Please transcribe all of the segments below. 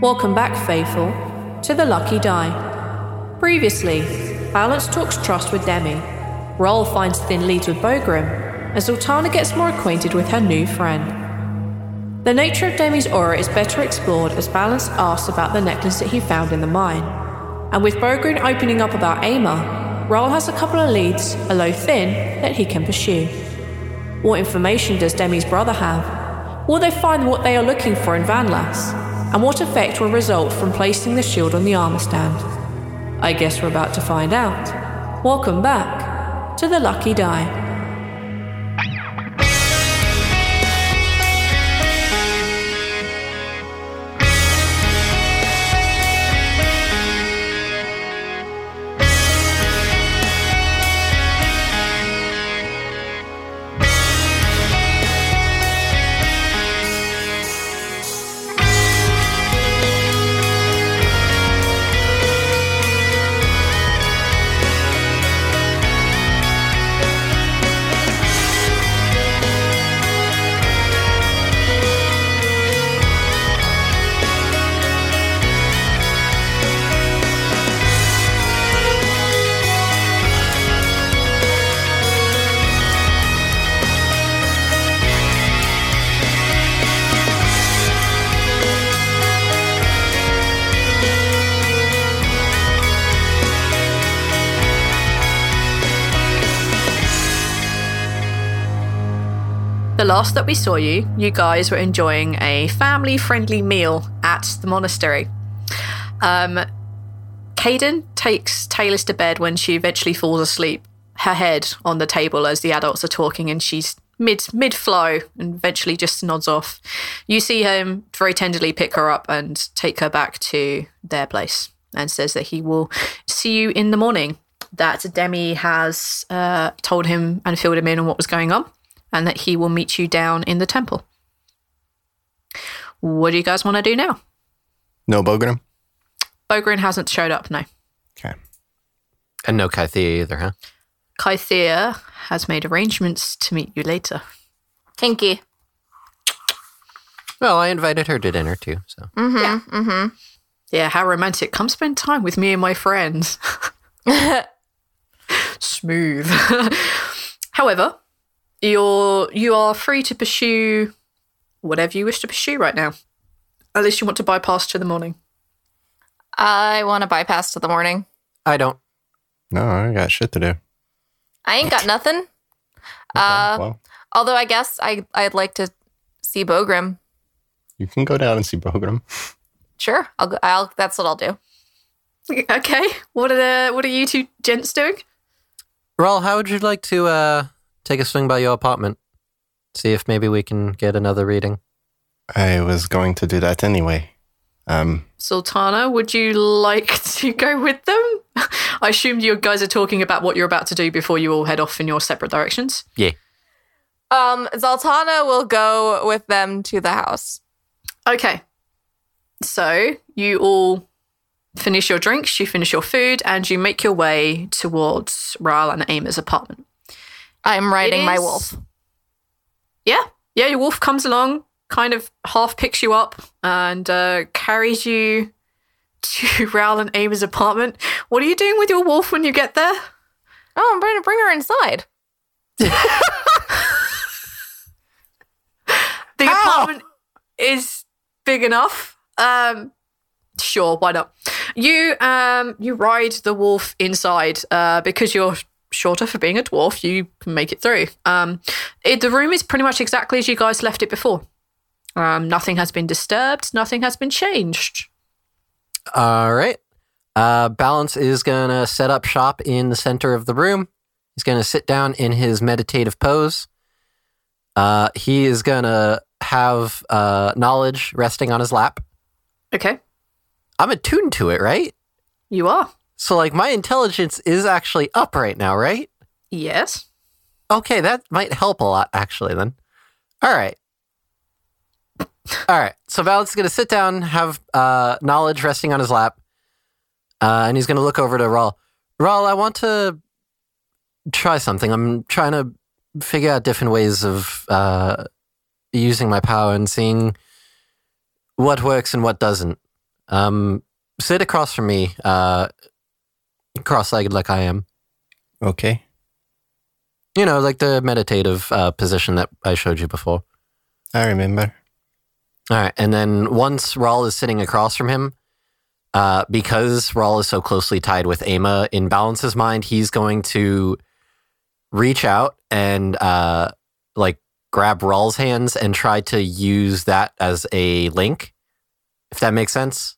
Welcome back, Faithful, to the Lucky Die. Previously, Balance talks trust with Demi. Rhal finds thin leads with Bogrim, as Zaltanna gets more acquainted with her new friend. The nature of Demi's aura is better explored as Balance asks about the necklace that he found in the mine. And with Bogrim opening up about Ama, Rhal has a couple of leads, although thin, that he can pursue. What information does Demi's brother have? Will they find what they are looking for in Vanlas? And what effect will result from placing the shield on the armor stand? I guess we're about to find out. Welcome back to the Lucky Die. Last that we saw you, you guys were enjoying a family friendly meal at the monastery. Um, Kaeden takes Taylor to bed when she eventually falls asleep, her head on the table as the adults are talking, and she's mid mid flow and eventually just nods off. You see him very tenderly pick her up and take her back to their place and says that he will see you in the morning. That Demi has uh, told him and filled him in on what was going on and that he will meet you down in the temple. What do you guys want to do now? No Bogrim? Bogrin hasn't showed up, no. Okay. And no Kythea either, huh? Kythea has made arrangements to meet you later. Kinky. Well, I invited her to dinner too, so. Mm-hmm. Yeah. Mm-hmm. Yeah, how romantic. Come spend time with me and my friends. Smooth. However, you're you are free to pursue whatever you wish to pursue right now. Unless you want to bypass to the morning. I want to bypass to the morning. I don't. No, I got shit to do. I ain't got nothing. Uh, well, although I guess I I'd like to see Bogrim. you can go down and see Bogrim. Sure, I'll go. I'll. That's what I'll do. Okay. What are the what are you two gents doing? Rhal, how would you like to uh, take a swing by your apartment? See if maybe we can get another reading. I was going to do that anyway. Um, Zaltanna, would you like to go with them? I assumed you guys are talking about what you're about to do before you all head off in your separate directions. Yeah. Um, Zaltanna will go with them to the house. Okay. So you all finish your drinks, you finish your food, and you make your way towards Rhal and Ama's apartment. I'm riding my wolf. Yeah. Yeah, your wolf comes along, kind of half picks you up, and uh, carries you to Rhal and Ama's apartment. What are you doing with your wolf when you get there? Oh, I'm going to bring her inside. The apartment is big enough. Um, sure, why not? You um you ride the wolf inside uh, because you're shorter for being a dwarf. You can make it through. Um, it, the room is pretty much exactly as you guys left it before. Um, nothing has been disturbed. Nothing has been changed. All right. Uh, Balance is going to set up shop in the center of the room. He's going to sit down in his meditative pose. Uh, he is going to have uh, knowledge resting on his lap. Okay, I'm attuned to it, right? you are. So, like, my intelligence is actually up right now, right? Yes. Okay, that might help a lot, actually, then. All right. All right. So Balance is going to sit down, have uh, knowledge resting on his lap, uh, and he's going to look over to Rhal. Rhal, I want to try something. I'm trying to figure out different ways of uh, using my power and seeing what works and what doesn't. Um, sit across from me, uh, cross-legged like I am. Okay. You know, like the meditative uh, position that I showed you before. I remember. All right. And then once Rhal is sitting across from him, uh, because Rhal is so closely tied with Ama in Balance's mind, he's going to reach out and uh, like grab Rhal's hands and try to use that as a link, if that makes sense.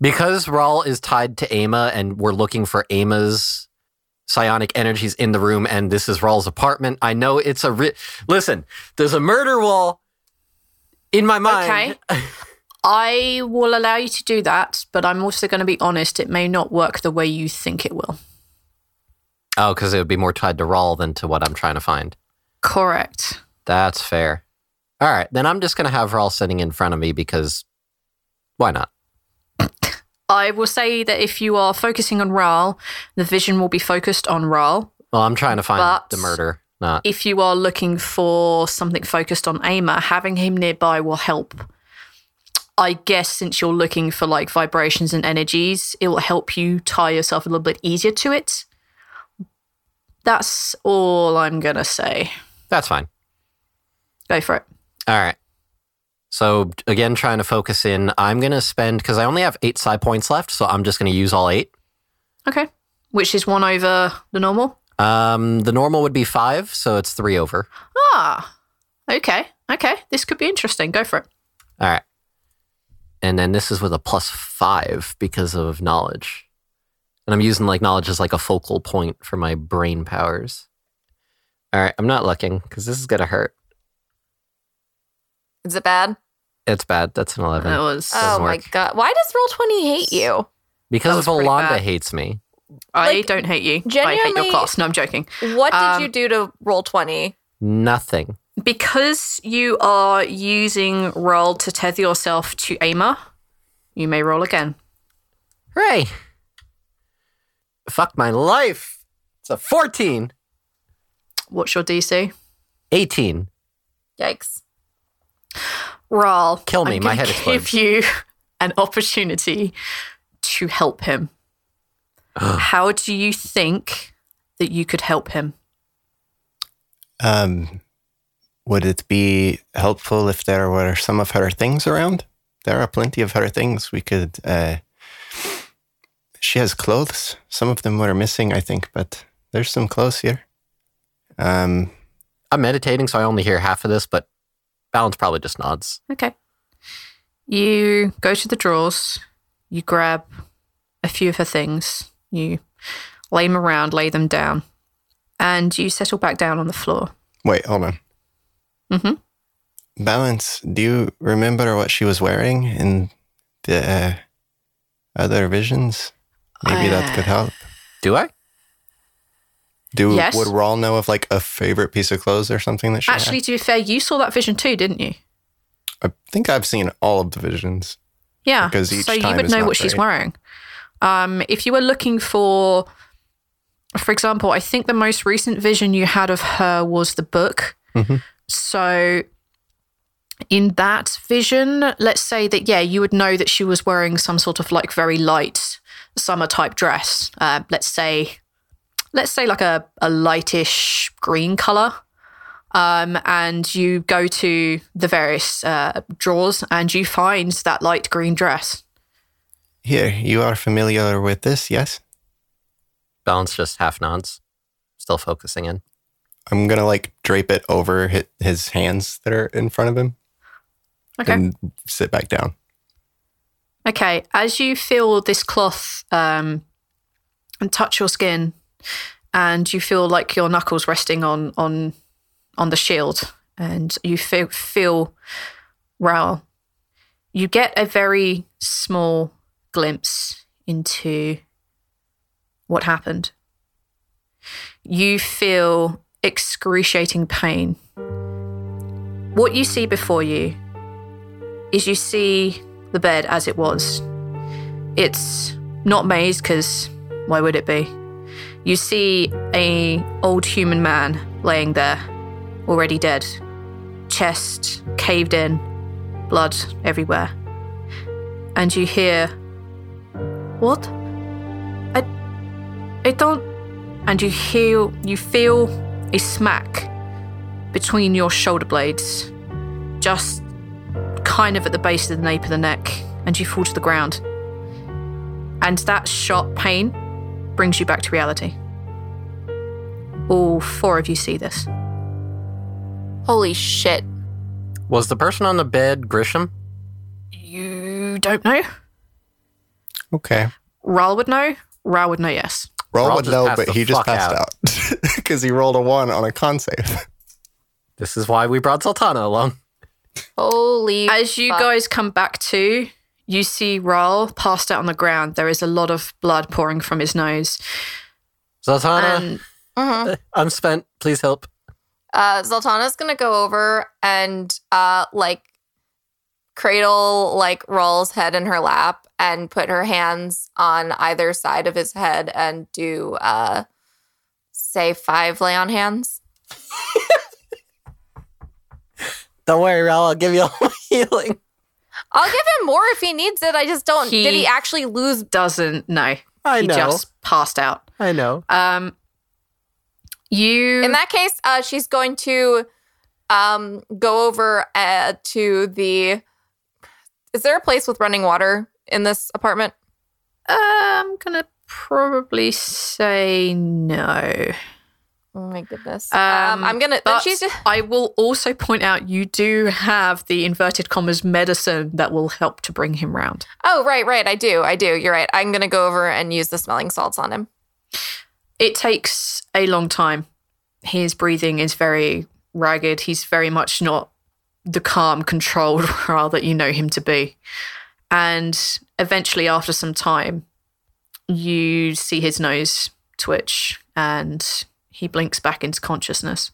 Because Rhal is tied to Ama and we're looking for Ama's psionic energies in the room and this is Rhal's apartment, I know it's a. Ri- Listen, there's a murder wall in my mind. Okay. I will allow you to do that, but I'm also going to be honest, it may not work the way you think it will. Oh, because it would be more tied to Rhal than to what I'm trying to find. Correct. That's fair. All right, then I'm just going to have Rhal sitting in front of me because why not? I will say that if you are focusing on Rhal, the vision will be focused on Rhal. Well, I'm trying to find But- the murder, not. If you are looking for something focused on Ama, having him nearby will help. I guess since you're looking for like vibrations and energies, it will help you tie yourself a little bit easier to it. That's all I'm going to say. That's fine. Go for it. All right. So again, trying to focus in. I'm going to spend because I only have eight psi points left, so I'm just going to use all eight. Okay. Which is one over the normal? Um, the normal would be five, so it's three over. Ah, okay. Okay. This could be interesting. Go for it. All right. And then this is with a plus five because of knowledge. And I'm using like knowledge as like a focal point for my brain powers. All right. I'm not looking because this is going to hurt. Is it bad? It's bad. That's an 11. That was. Oh Doesn't my work. god. Why does Roll20 hate you? because that Volanda hates me. I like, don't hate you. I hate your genuinely- class. No, I'm joking. What did Um, you do to Roll20? Nothing. Because you are using roll to tether yourself to Ama, you may roll again. Hooray. Fuck my life. It's a 14. What's your DC? 18. Yikes. Roll. Kill me, I'm my gonna head explodes. Give you an opportunity to help him. How do you think that you could help him? Um, would it be helpful if there were some of her things around? There are plenty of her things. We could. Uh, she has clothes. Some of them were missing, I think, but there's some clothes here. Um, I'm meditating, so I only hear half of this, but Balance probably just nods. Okay. You go to the drawers, you grab a few of her things, you lay them around, lay them down, and you settle back down on the floor. wait, hold on. Mhm. Balance. Do you remember what she was wearing in the uh, other visions? Maybe that could help. Do I? Do Yes. would Rawl know of like a favorite piece of clothes or something that she had? Actually, to be fair, you saw that vision too, didn't you? I think I've seen all of the visions. Yeah. Because each so you would know what she's wearing. Um, if you were looking for, for example, I think the most recent vision you had of her was the book. Mhm. So in that vision, let's say that, yeah, you would know that she was wearing some sort of like very light summer type dress. Uh, let's say, let's say like a, a lightish green color. Um, and you go to the various uh, drawers and you find that light green dress. Here, you are familiar with this, yes? Balance just half nods, still focusing in. I'm gonna like drape it over his, his hands that are in front of him Okay. and sit back down. Okay, as you feel this cloth um, and touch your skin, and you feel like your knuckles resting on on on the shield, and you feel feel Rhal, you get a very small glimpse into what happened. You feel excruciating pain. What you see before you is you see the bed as it was. It's not made because why would it be? You see a old human man laying there, already dead, chest caved in, blood everywhere, and you hear, "What? I, I don't." And you hear, you feel a smack between your shoulder blades, just kind of at the base of the nape of the neck, and you fall to the ground. And that sharp pain brings you back to reality. All four of you see this. Holy shit. Was the person on the bed Grisham? You don't know? Okay. Rhal would know. Rhal would know yes. Rhal Rhal would know, but he just passed out because he rolled a one on a con save. This is why we brought Zaltanna along. Holy As you fuck. guys come back to, you see Rhal passed out on the ground. There is a lot of blood pouring from his nose. Zaltanna, And Mhm. I'm spent. Please help. Uh, Zaltanna's gonna go over and uh, like cradle like Rhal's head in her lap and put her hands on either side of his head and do uh, say five lay on hands. Don't worry, Rhal. I'll give you all my healing. I'll give him more if he needs it. I just don't. He- did he actually lose? doesn't no. I he know. just passed out. I know. Um, you In that case, uh, she's going to um, go over uh, to the. Is there a place with running water in this apartment? I'm gonna probably say no. Oh my goodness. Um, Um, I'm gonna. But she's just. I will also point out you do have the inverted commas medicine that will help to bring him round. Oh, right, right. I do. I do. You're right. I'm going to go over and use the smelling salts on him. It takes a long time. His breathing is very ragged. He's very much not the calm, controlled Rhal that you know him to be. And eventually, after some time, you see his nose twitch and he blinks back into consciousness.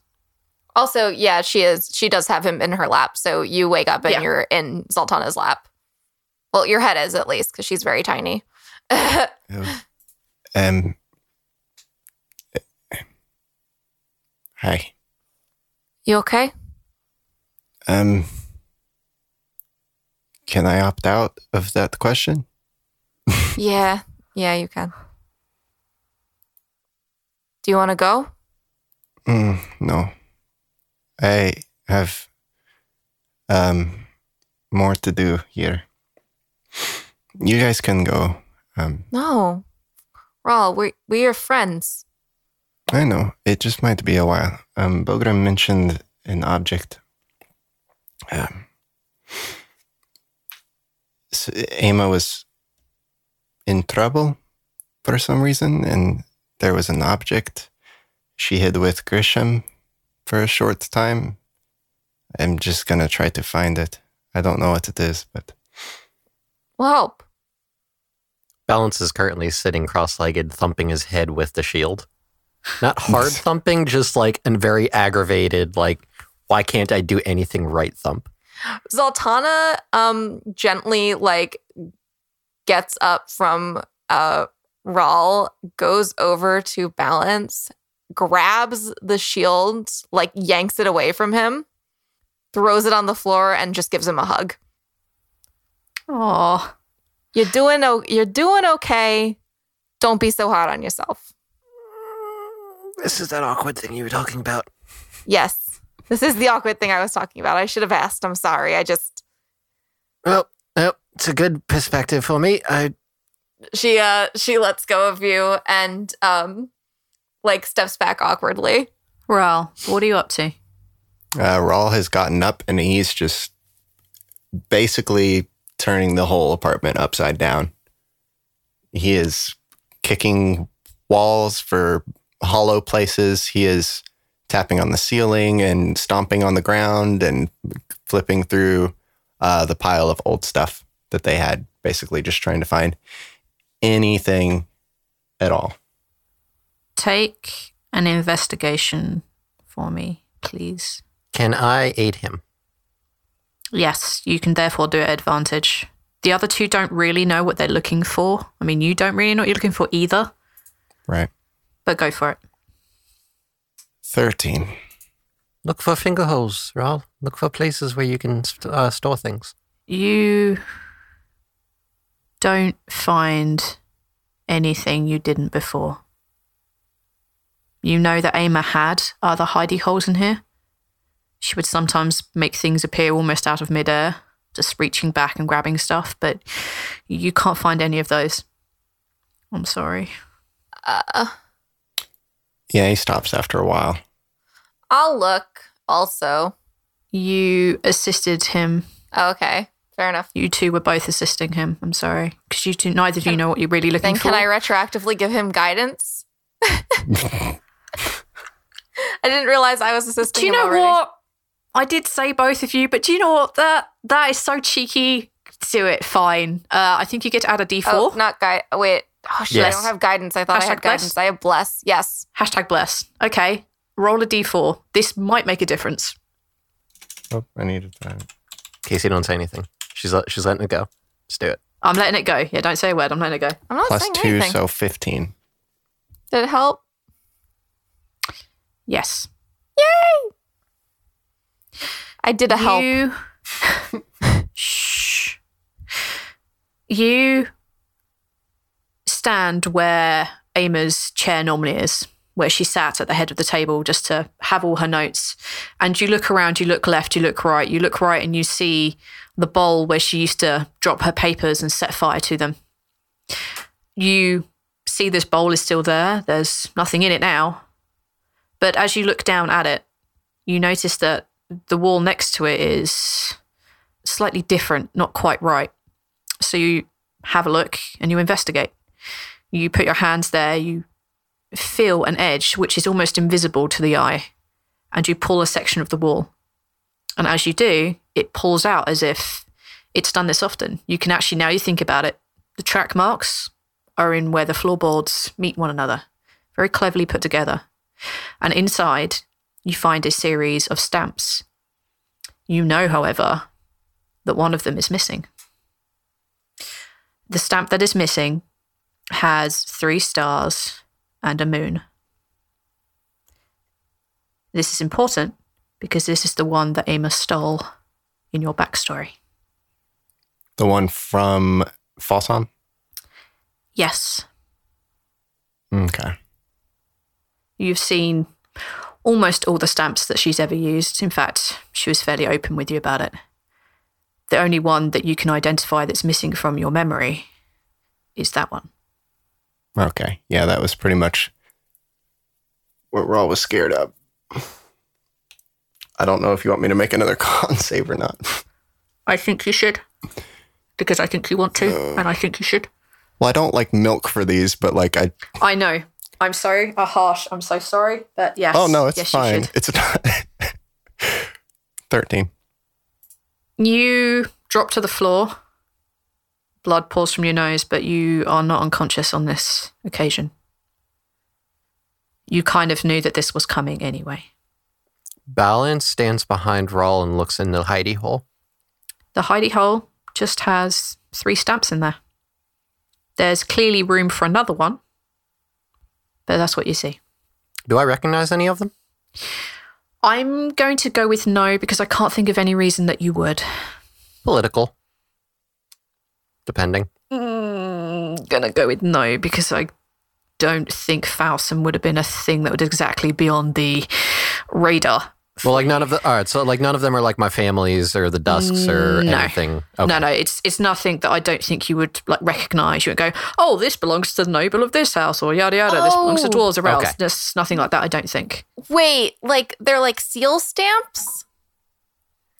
Also, yeah, she is. She does have him in her lap. So you wake up and Yeah. you're in Zaltanna's lap. Well, your head is at least because she's very tiny. Um. Hi. you okay? Um. Can I opt out of that question? yeah. Yeah, you can. Do you want to go? Mm, no. I have um more to do here. You guys can go. Um, No. Rhal, we we are friends. I know it just might be a while. Um, Bogrim mentioned an object. Um, so Emma was in trouble for some reason, and there was an object she hid with Grisham for a short time. I'm just gonna try to find it. I don't know what it is, but We'll help. Balance is currently sitting cross-legged, thumping his head with the shield. Not hard thumping, just like a very aggravated, like, why can't I do anything right thump? Zaltanna um gently like gets up from uh Rhal, goes over to Balance, grabs the shield, like yanks it away from him, throws it on the floor, and just gives him a hug. Oh, You're doing o- you're doing okay. Don't be so hard on yourself. This is that awkward thing you were talking about. Yes. This is the awkward thing I was talking about. I should have asked. I'm sorry. I just Well, well, it's a good perspective for me. I she uh she lets go of you and um like steps back awkwardly. Rhal, what are you up to? Uh, Rhal has gotten up and he's just basically turning the whole apartment upside down. He is kicking walls for hollow places. He is tapping on the ceiling and stomping on the ground and flipping through uh, the pile of old stuff that they had, basically just trying to find anything at all. Take an investigation for me, please. can I aid him? Yes, you can therefore do it at advantage. The other two don't really know what they're looking for. I mean, you don't really know what you're looking for either, Right. but go for it. 13. Look for finger holes, Rhal. Look for places where you can st- uh, store things. You don't find anything you didn't before. You know that Ama had other hidey holes in here. She would sometimes make things appear almost out of midair, just reaching back and grabbing stuff, but you can't find any of those. I'm sorry. Uh Yeah, he stops after a while. I'll look also. You assisted him. Oh, okay. Fair enough. You two were both assisting him. I'm sorry. Because you two, neither of you know what you're really looking Then for. can I retroactively give him guidance? I didn't realize I was assisting Do you know already. what? I did say both of you, but do you know what? That that is so cheeky. Do it, fine. Uh, I think you get to add a D4. Oh, not guide. Wait. Oh shit! I don't have guidance. I thought I had bless. guidance. I have bless. Yes. Hashtag bless. Okay, roll a D4. This might make a difference. Oh, I needed that. In case you don't say anything. She's she's letting it go. Just do it. I'm letting it go. Yeah, don't say a word. I'm letting it go. I'm not Plus saying two, anything. so 15. Did it help? Yes. Yay! I did a help. You. Shh. You stand where Ama's chair normally is, where she sat at the head of the table just to have all her notes. And you look around, you look left, you look right, you look right, and you see the bowl where she used to drop her papers and set fire to them. You see this bowl is still there. There's nothing in it now. But as you look down at it, you notice that the wall next to it is slightly different, not quite right. So you have a look and you investigate. You put your hands there, you feel an edge which is almost invisible to the eye, and you pull a section of the wall. And as you do, it pulls out as if it's done this often. You can actually, now you think about it, the track marks are in where the floorboards meet one another, very cleverly put together. And inside, you find a series of stamps. You know, however, that one of them is missing. The stamp that is missing has three stars and a moon. This is important because this is the one that Amos stole in your backstory. The one from Falsom? Yes, Okay. You've seen almost all the stamps that she's ever used. In fact, she was fairly open with you about it. The only one that you can identify that's missing from your memory is that one. Okay. Yeah, that was pretty much what Raw was scared of. I don't know if you want me to make another con save or not. I think you should. Because I think you want to, uh, and I think you should. Well, I don't like milk for these, but like I. I know. I'm sorry. Uh, harsh. I'm so sorry. But yes. Oh no, it's yes, fine. should. It's not. Thirteen. you drop to the floor. Blood pours from your nose, but you are not unconscious on this occasion. You kind of knew that this was coming anyway. Balance stands behind Rhal and looks in the hidey hole. The hidey hole just has three stamps in there. There's clearly room for another one, but that's what you see. Do I recognize any of them? I'm going to go with no because I can't think of any reason that you would. Political. Depending. Mm, gonna go with no because I don't think Fausum would have been a thing that would exactly be on the radar. Well, like none of the. All right, so like none of them are like my families or the Dusks or No. anything. Okay. No, no, it's it's nothing that I don't think you would like recognize. You would go, oh, this belongs to the noble of this house, or yada yada. This belongs to Oh. dwarves or else. Okay. There's nothing like that. I don't think. Wait, like they're like seal stamps?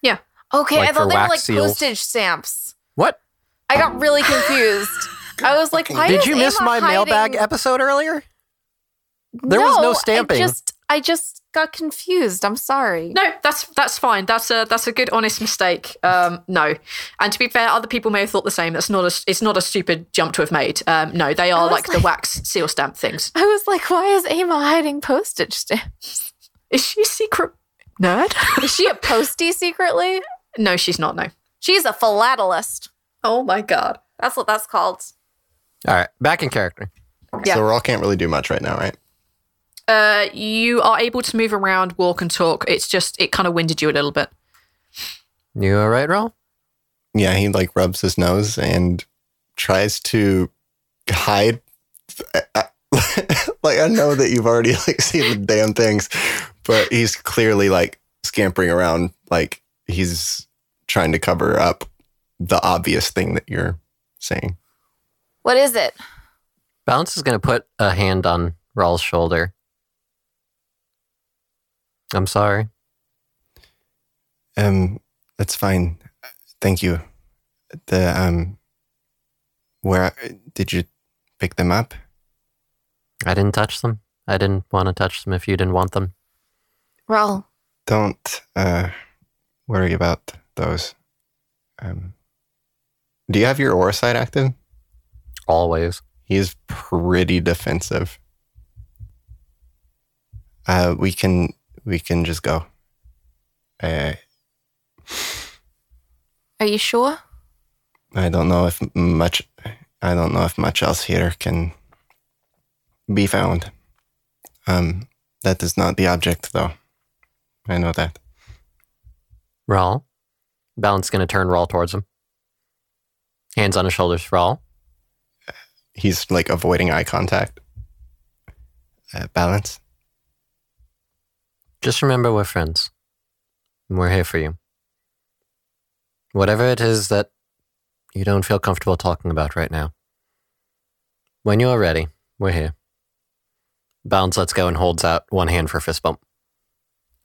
Yeah. Okay, Like I thought they were like seals? postage stamps. What? I got really confused. I was like, why Did is you miss Emma my mailbag episode earlier? There was no stamping. I just, I just got confused. I'm sorry. No, that's that's fine. That's a that's a good honest mistake. Um, no, and to be fair, other people may have thought the same. That's not a it's not a stupid jump to have made. Um, no, they are was like, the wax seal stamp things. I was like, why is Emma hiding postage stamps? Is she a secret nerd? Is she a postie secretly? no, she's not. No. She's a philatelist. Oh my god. That's what that's called. All right, back in character. Yeah. So Rhal can't really do much right now, right? Uh, you are able to move around, walk, and talk. It's just it kind of winded you a little bit. You all right, Ro? Yeah, he like rubs his nose and tries to hide. like I know that you've already like seen the damn things, but he's clearly like scampering around, like he's trying to cover up the obvious thing that you're saying. What is it? Balance is going to put a hand on Rhal's shoulder. I'm sorry. Um, that's fine. Thank you. The um, where did you pick them up? I didn't touch them. I didn't want to touch them if you didn't want them. Well, Don't uh worry about those. Um, do you have your aura side active? Always. He's pretty defensive. Uh, we can we can just go. Uh, are you sure? I don't know if much. I don't know if much else here can be found. Um, that is not the object, though. I know that. Rhal. Balance going to turn Rhal towards him. Hands on his shoulders. Rhal. He's like avoiding eye contact. Uh, balance. Just remember we're friends. And we're here for you. Whatever it is that you don't feel comfortable talking about right now. When you are ready, we're here. Balance lets go and holds out one hand for fist bump.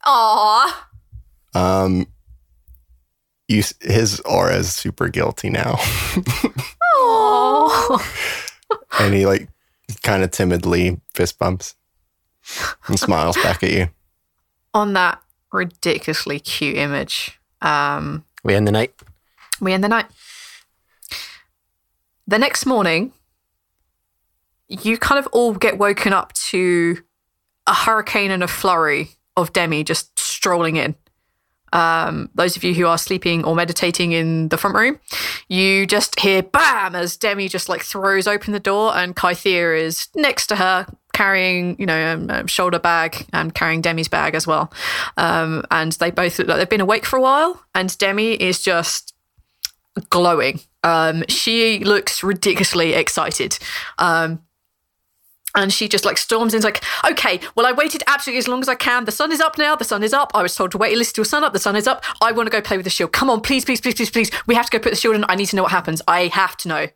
Aw. Um, you, his aura is super guilty now, Aw. and he like kind of timidly fist bumps and smiles back at you. On that ridiculously cute image, um, We end the night. we end the night. The next morning, you kind of all get woken up to a hurricane and a flurry of Demi just strolling in. Um, those of you who are sleeping or meditating in the front room, you just hear bam as Demi just like throws open the door, and Kythea is next to her carrying, you know, a, a shoulder bag and carrying Demi's bag as well. Um, and they both look like they've been awake for a while, and Demi is just glowing. Um, she looks ridiculously excited. And she just like storms in, it's like, okay, well, I waited absolutely as long as I can. The sun is up now. The sun is up. I was told to wait a little till sun up. The sun is up. I want to go play with the shield. Come on, please, please, please, please, please. We have to go put the shield in. I need to know what happens. I have to know.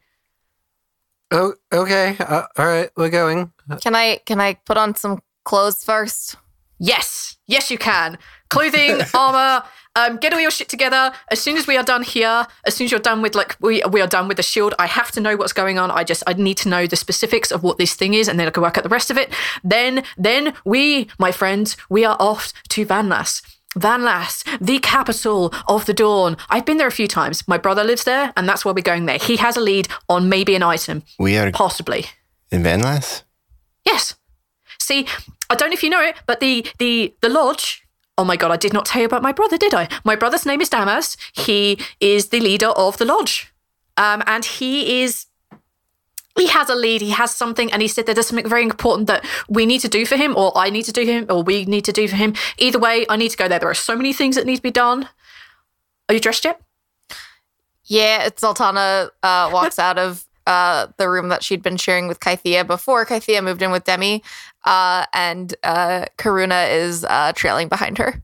Oh, okay. Uh, all right, we're going. Can I can I put on some clothes first? Yes, yes, you can. Clothing, armor. Um, get all your shit together. As soon as we are done here, as soon as you're done with like we we are done with the shield, I have to know what's going on. I just I need to know the specifics of what this thing is, and then I can work out the rest of it. Then then we, my friends, we are off to Van Lass. Van Lass, the capital of the dawn. I've been there a few times. My brother lives there, and that's why we're going there. He has a lead on maybe an item, We are possibly. in Van Lass. Yes. See, I don't know if you know it, but the the the lodge. Oh my god, I did not tell you about my brother, did I? My brother's name is Damas. He is the leader of the lodge, um, and he is. He has a lead. He has something, and he said that there's something very important that we need to do for him, or I need to do him, or we need to do for him. Either way, I need to go there. There are so many things that need to be done. Are you dressed yet? Yeah, Zaltanna uh, walks out of uh, the room that she'd been sharing with Kythea before Kythea moved in with Demi, uh, and uh, Karuna is uh, trailing behind her.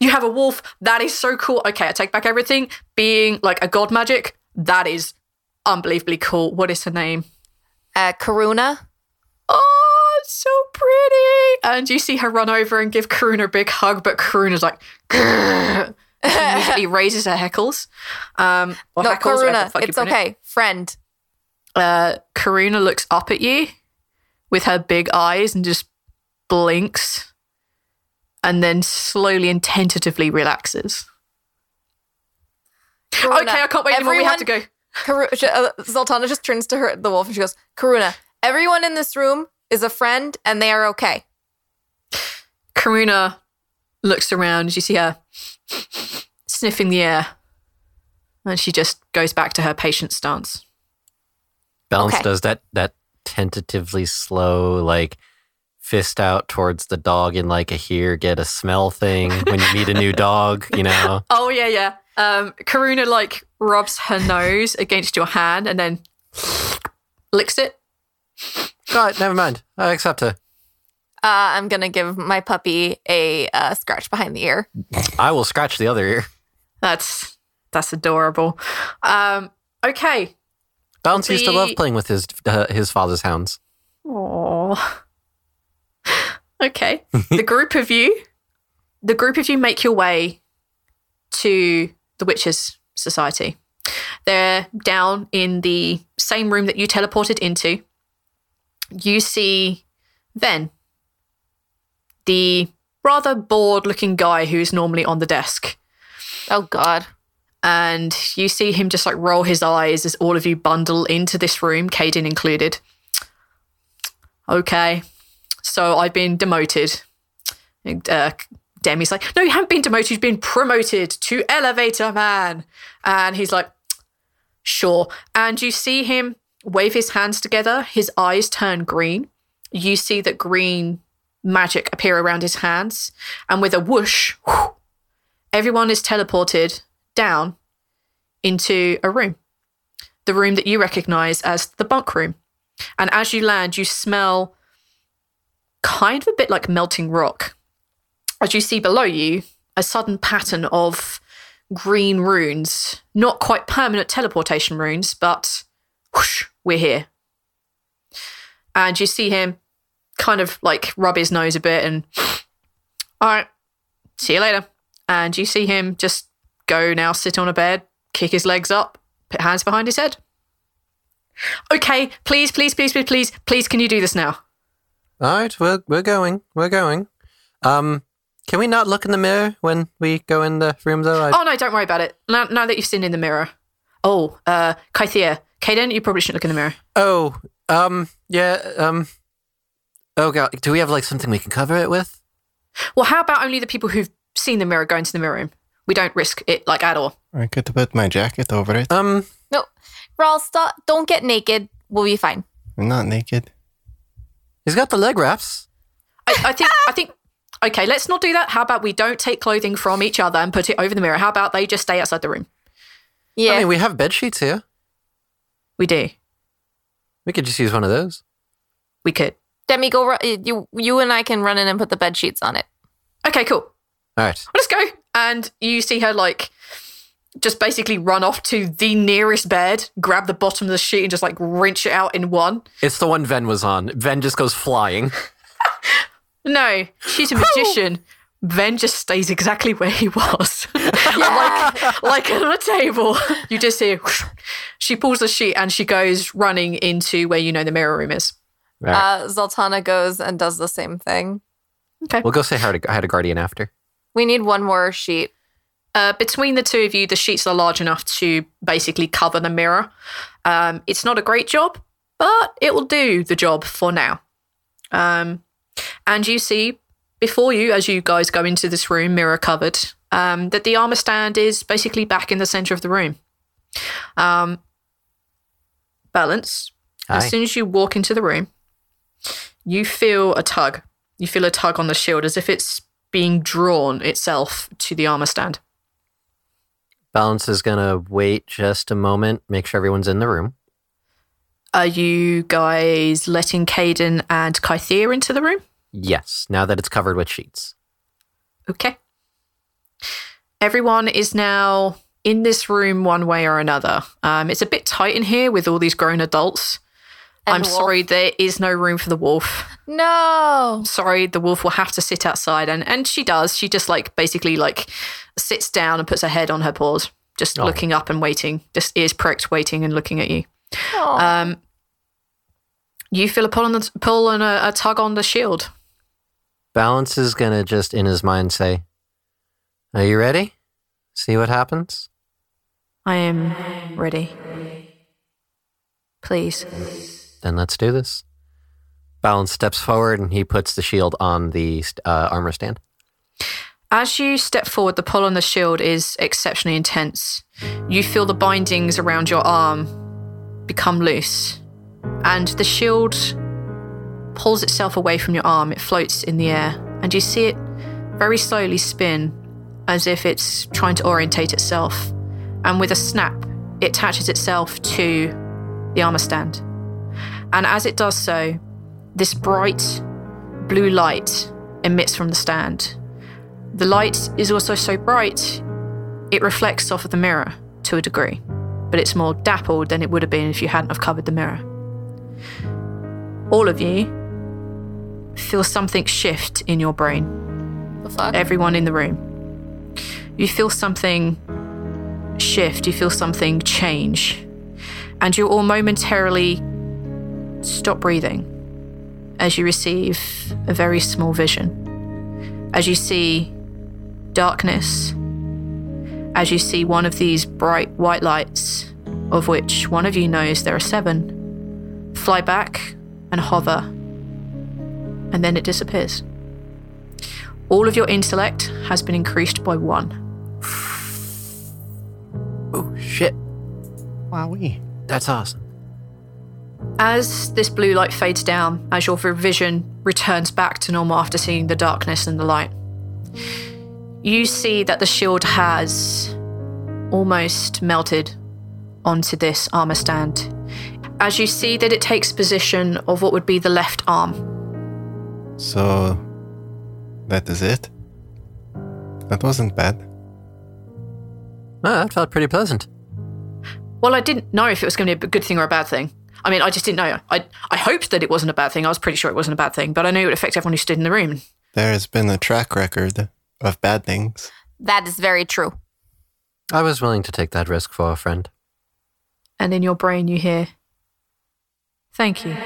You have a wolf. That is so cool. Okay, I take back everything. Being like a god magic, that is unbelievably cool. What is her name? Uh, Karuna. Oh, so pretty. And you see her run over and give Karuna a big hug, but Karuna's like, immediately raises her heckles. Um, or no, heckles, Karuna. It's okay. Friend. Uh, Karuna looks up at you with her big eyes and just blinks and then slowly and tentatively relaxes. Karuna, Okay, I can't wait anymore. We have to go. Karu- uh, Zaltanna just turns to her, the wolf, and she goes, Karuna, everyone in this room is a friend and they are okay. Karuna looks around. You see her sniffing the air. And she just goes back to her patient stance. Balance Okay. does that that tentatively slow like fist out towards the dog in like a here get a smell thing when you meet a new dog, you know. Oh, yeah, yeah. Um, Karuna, like, rubs her nose against your hand and then licks it. God, never mind. I accept her. Uh, I'm going to give my puppy a uh, scratch behind the ear. I will scratch the other ear. That's that's adorable. Um, okay. Balance used to love playing with his uh, his father's hounds. Oh. Okay. the group of you, the group of you make your way to the Witches Society. They're down in the same room that you teleported into. You see Ven, the rather bored looking guy who's normally on the desk. Oh, God. And you see him just like roll his eyes as all of you bundle into this room, Kaeden included. Okay, so I've been demoted. Uh, Demi's like, no, you haven't been demoted. You've been promoted to elevator man. And he's like, sure. And you see him wave his hands together. His eyes turn green. You see that green magic appear around his hands. And with a whoosh, everyone is teleported down into a room. The room that you recognize as the bunk room. And as you land, you smell kind of a bit like melting rock. As you see below you, a sudden pattern of green runes, not quite permanent teleportation runes, but whoosh, we're here. And you see him kind of like rub his nose a bit and, all right, see you later. And you see him just go now sit on a bed, kick his legs up, put hands behind his head. Okay, please, please, please, please, please, please, can you do this now? All right, we're we're going. We're going. Um, can we not look in the mirror when we go in the room though? I, Oh no, don't worry about it. Now, now that you've seen in the mirror. Oh, uh, Kythea, Kaeden, you probably shouldn't look in the mirror. oh, um, yeah, um. Oh god, do we have like something we can cover it with? Well, how about only the people who've seen the mirror go into the mirror room? We don't risk it like at all. I could put my jacket over it. Um, No, Rhal, stop. Don't get naked. We'll be fine. I'm not naked. he's got the leg wraps. I, I think. I think. Okay, let's not do that. How about we don't take clothing from each other and put it over the mirror? How about they just stay outside the room? Yeah. I mean, we have bed sheets here. We do. We could just use one of those. We could. Demi, go. Ru- you, you and I can run in and put the bed sheets on it. Okay, cool. All right. Let's go. And you see her like just basically run off to the nearest bed, grab the bottom of the sheet, and just like wrench it out in one. It's the one Ven was on. Ven just goes flying. No, she's a magician. Ven just stays exactly where he was, like like on a table. You just hear. whoosh. She pulls the sheet and she goes running into where you know the mirror room is. All right. Uh, Zaltanna goes and does the same thing. Okay, we'll go say hi to, hi to Guardian after. We need one more sheet. Uh, between the two of you, the sheets are large enough to basically cover the mirror. Um, it's not a great job, but it will do the job for now. Um, and you see before you, as you guys go into this room, mirror covered, um, that the armor stand is basically back in the center of the room. Um, balance. Hi. As soon as you walk into the room, you feel a tug. You feel a tug on the shield as if it's being drawn itself to the armor stand. Balance is gonna wait just a moment, make sure everyone's in the room. Are you guys letting Kaeden and Kythea into the room? Yes, now that it's covered with sheets. Okay. Everyone is now in this room one way or another. Um, it's a bit tight in here with all these grown adults. And I'm wolf. sorry, there is no room for the wolf. No. Sorry, the wolf will have to sit outside, and and she does. She just like basically like sits down and puts her head on her paws, just Oh. looking up and waiting, just ears pricked, waiting and looking at you. Oh. Um, you feel a pull on the pull and a, a tug on the shield. Balance is gonna just in his mind say, Are you ready? See what happens? I am ready. Please. Then let's do this. Balance steps forward and he puts the shield on the uh, armor stand. As you step forward, the pull on the shield is exceptionally intense. You feel the bindings around your arm become loose, and the shield pulls itself away from your arm. It floats in the air, and you see it very slowly spin as if it's trying to orientate itself. And with a snap, it attaches itself to the armor stand. And as it does so, this bright blue light emits from the stand. The light is also so bright, it reflects off of the mirror to a degree, but it's more dappled than it would have been if you hadn't have covered the mirror. All of you feel something shift in your brain. Everyone in the room. You feel something shift, you feel something change, and you all momentarily stop breathing as you receive a very small vision. As you see darkness, as you see one of these bright white lights, of which one of you knows there are seven, fly back and hover, and then it disappears. All of your intellect has been increased by one. Oh shit. Wowee. That's awesome. As this blue light fades down, as your vision returns back to normal after seeing the darkness and the light, you see that the shield has almost melted onto this armor stand. As you see that it takes position of what would be the left arm. So that is it. That wasn't bad. Oh, that felt pretty pleasant. Well, I didn't know if it was going to be a good thing or a bad thing. I mean, I just didn't know. I, I hoped that it wasn't a bad thing. I was pretty sure it wasn't a bad thing, but I knew it would affect everyone who stood in the room. There has been a track record of bad things. That is very true. I was willing to take that risk for a friend. and in your brain you hear, Thank you.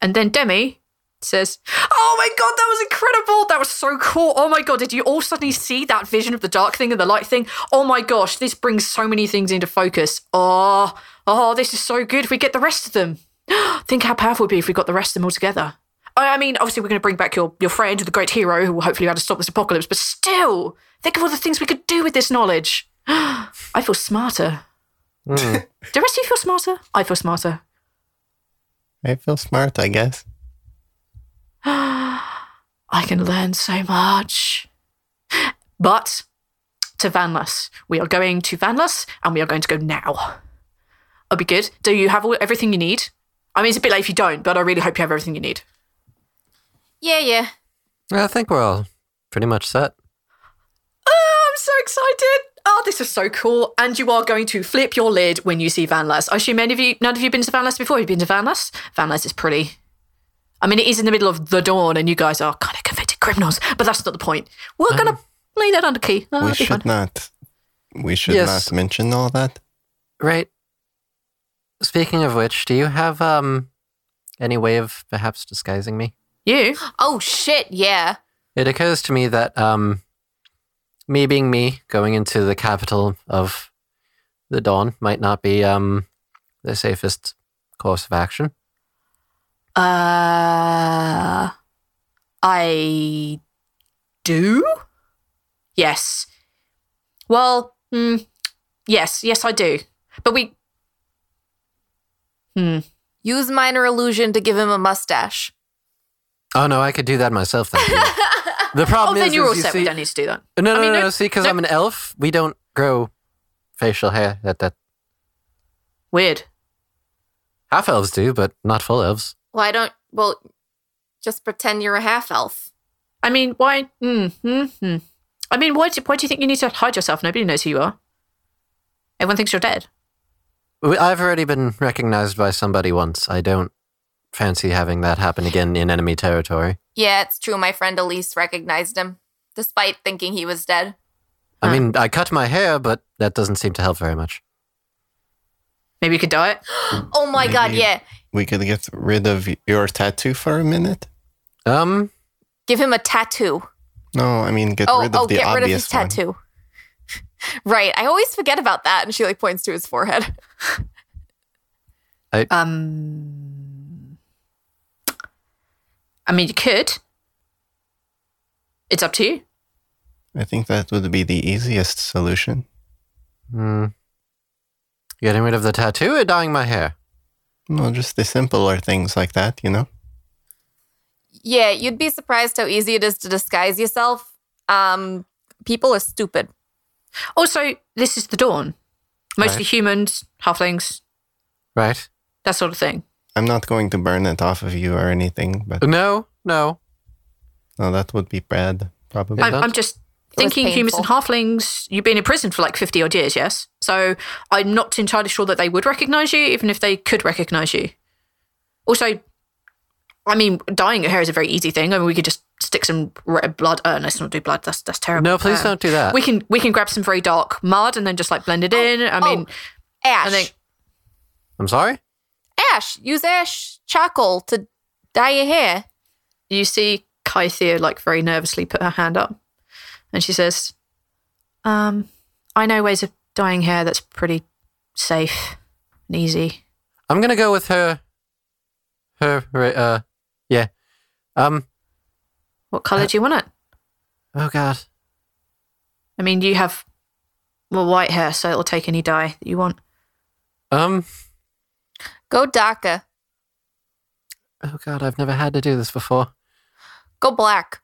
And then Demi says, Oh my god, that was incredible! That was so cool. Oh my god, did you all suddenly see that vision of the dark thing and the light thing? Oh my gosh, this brings so many things into focus. Oh, oh, this is so good if we get the rest of them. Think how powerful it would be if we got the rest of them all together. I mean, obviously, we're going to bring back your, your friend, the great hero, who will hopefully be able to stop this apocalypse, but still, think of all the things we could do with this knowledge. I feel smarter. Hmm. Do the rest of you feel smarter? I feel smarter. I feel smart, I guess. I can learn so much. But to Vanless. We are going to Vanless and we are going to go now. It'll be good. Do you have all, everything you need? I mean, it's a bit late if you don't, but I really hope you have everything you need. Yeah, yeah. I think we're all pretty much set. Oh, I'm so excited. Oh, this is so cool. And you are going to flip your lid when you see Vanless. I assume any of you, none of you been to Vanless before? You've you been to Vanless? Vanless is pretty. I mean, it is in the middle of the dawn and you guys are kind of convicted criminals, but that's not the point. We're going to um, lay that under key. Oh, we should fun. not. We should Yes. not mention all that. Right. Speaking of which, do you have um any way of perhaps disguising me? You? Oh shit, yeah. It occurs to me that um me being me going into the capital of the dawn might not be um the safest course of action. Uh, I do. Yes. Well, hmm, yes, yes, I do. But we. Hmm. Use minor illusion to give him a mustache. Oh no, I could do that myself. Thank you. the Oh, problem then is, you're is all you set. see, we don't need to do that. no, no, I mean, no, no- no. See, because no- I'm an elf, we don't grow facial hair. That that Weird. half elves do, but not full elves. Why don't well just pretend you're a half elf. I mean, why? Hmm, hmm, hmm. I mean, why do, why do you think you need to hide yourself? Nobody knows who you are. Everyone thinks you're dead. We- I've already been recognized by somebody once. I don't fancy having that happen again in enemy territory. Yeah, it's true. My friend Elise recognized him, despite thinking he was dead. I mean, I cut my hair, but that doesn't seem to help very much. Maybe you could dye it. Oh my god, yeah. We could get rid of your tattoo for a minute. Um, Give him a tattoo. No, I mean get oh, rid of oh, the get rid of his obvious one. tattoo. Right. I always forget about that. And she like points to his forehead. I, Um, I mean, you could. It's up to you. I think that would be the easiest solution. hmm. getting rid of the tattoo or dyeing my hair? No, just the simpler things like that, you know? Yeah, you'd be surprised how easy it is to disguise yourself. Um, people are stupid. Also, this is the dawn. Mostly Right. humans, halflings, Right? that sort of thing. I'm not going to burn it off of you or anything, but No, no. no, that would be bad, probably. I'm, I'm just thinking humans and painful. halflings, you've been in prison for like 50 odd years, yes? So I'm not entirely sure that they would recognize you, even if they could recognize you. Also, I mean, dyeing your hair is a very easy thing. I mean, we could just stick some red blood. Uh, let's not do blood. That's that's terrible. No, please Uh, don't do that. We can we can grab some very dark mud and then just like blend it in. I mean, Ash. I think I'm sorry? ash. Use ash charcoal to dye your hair. you see Kythea like very nervously put her hand up, and she says, "Um, I know ways of dyeing hair that's pretty safe and easy. I'm gonna go with her. Her, uh, yeah. Um, What color do you want it? oh god. I mean, you have well white hair, so it'll take any dye that you want. Um, Go darker. oh god, I've never had to do this before. Go black.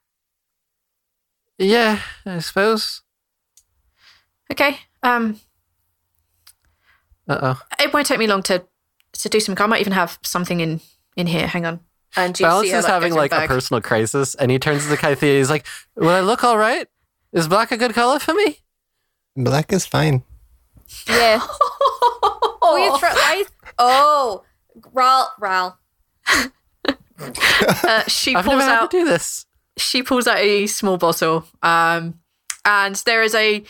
Yeah, I suppose. Okay. Um, Uh oh. it won't take me long to to do some. I might even have something in in here. Hang on. And you Balance see is having goes in like a personal crisis, and he turns to Kythea. He's like, "Will I look all right? Is black a good color for me?" Black is fine. Yeah. oh, you try. Why? Oh, Rhal. Rhal. Uh, she I've pulls never had out. to do this. she pulls out a small bottle um and there is a